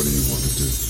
what do you want to do?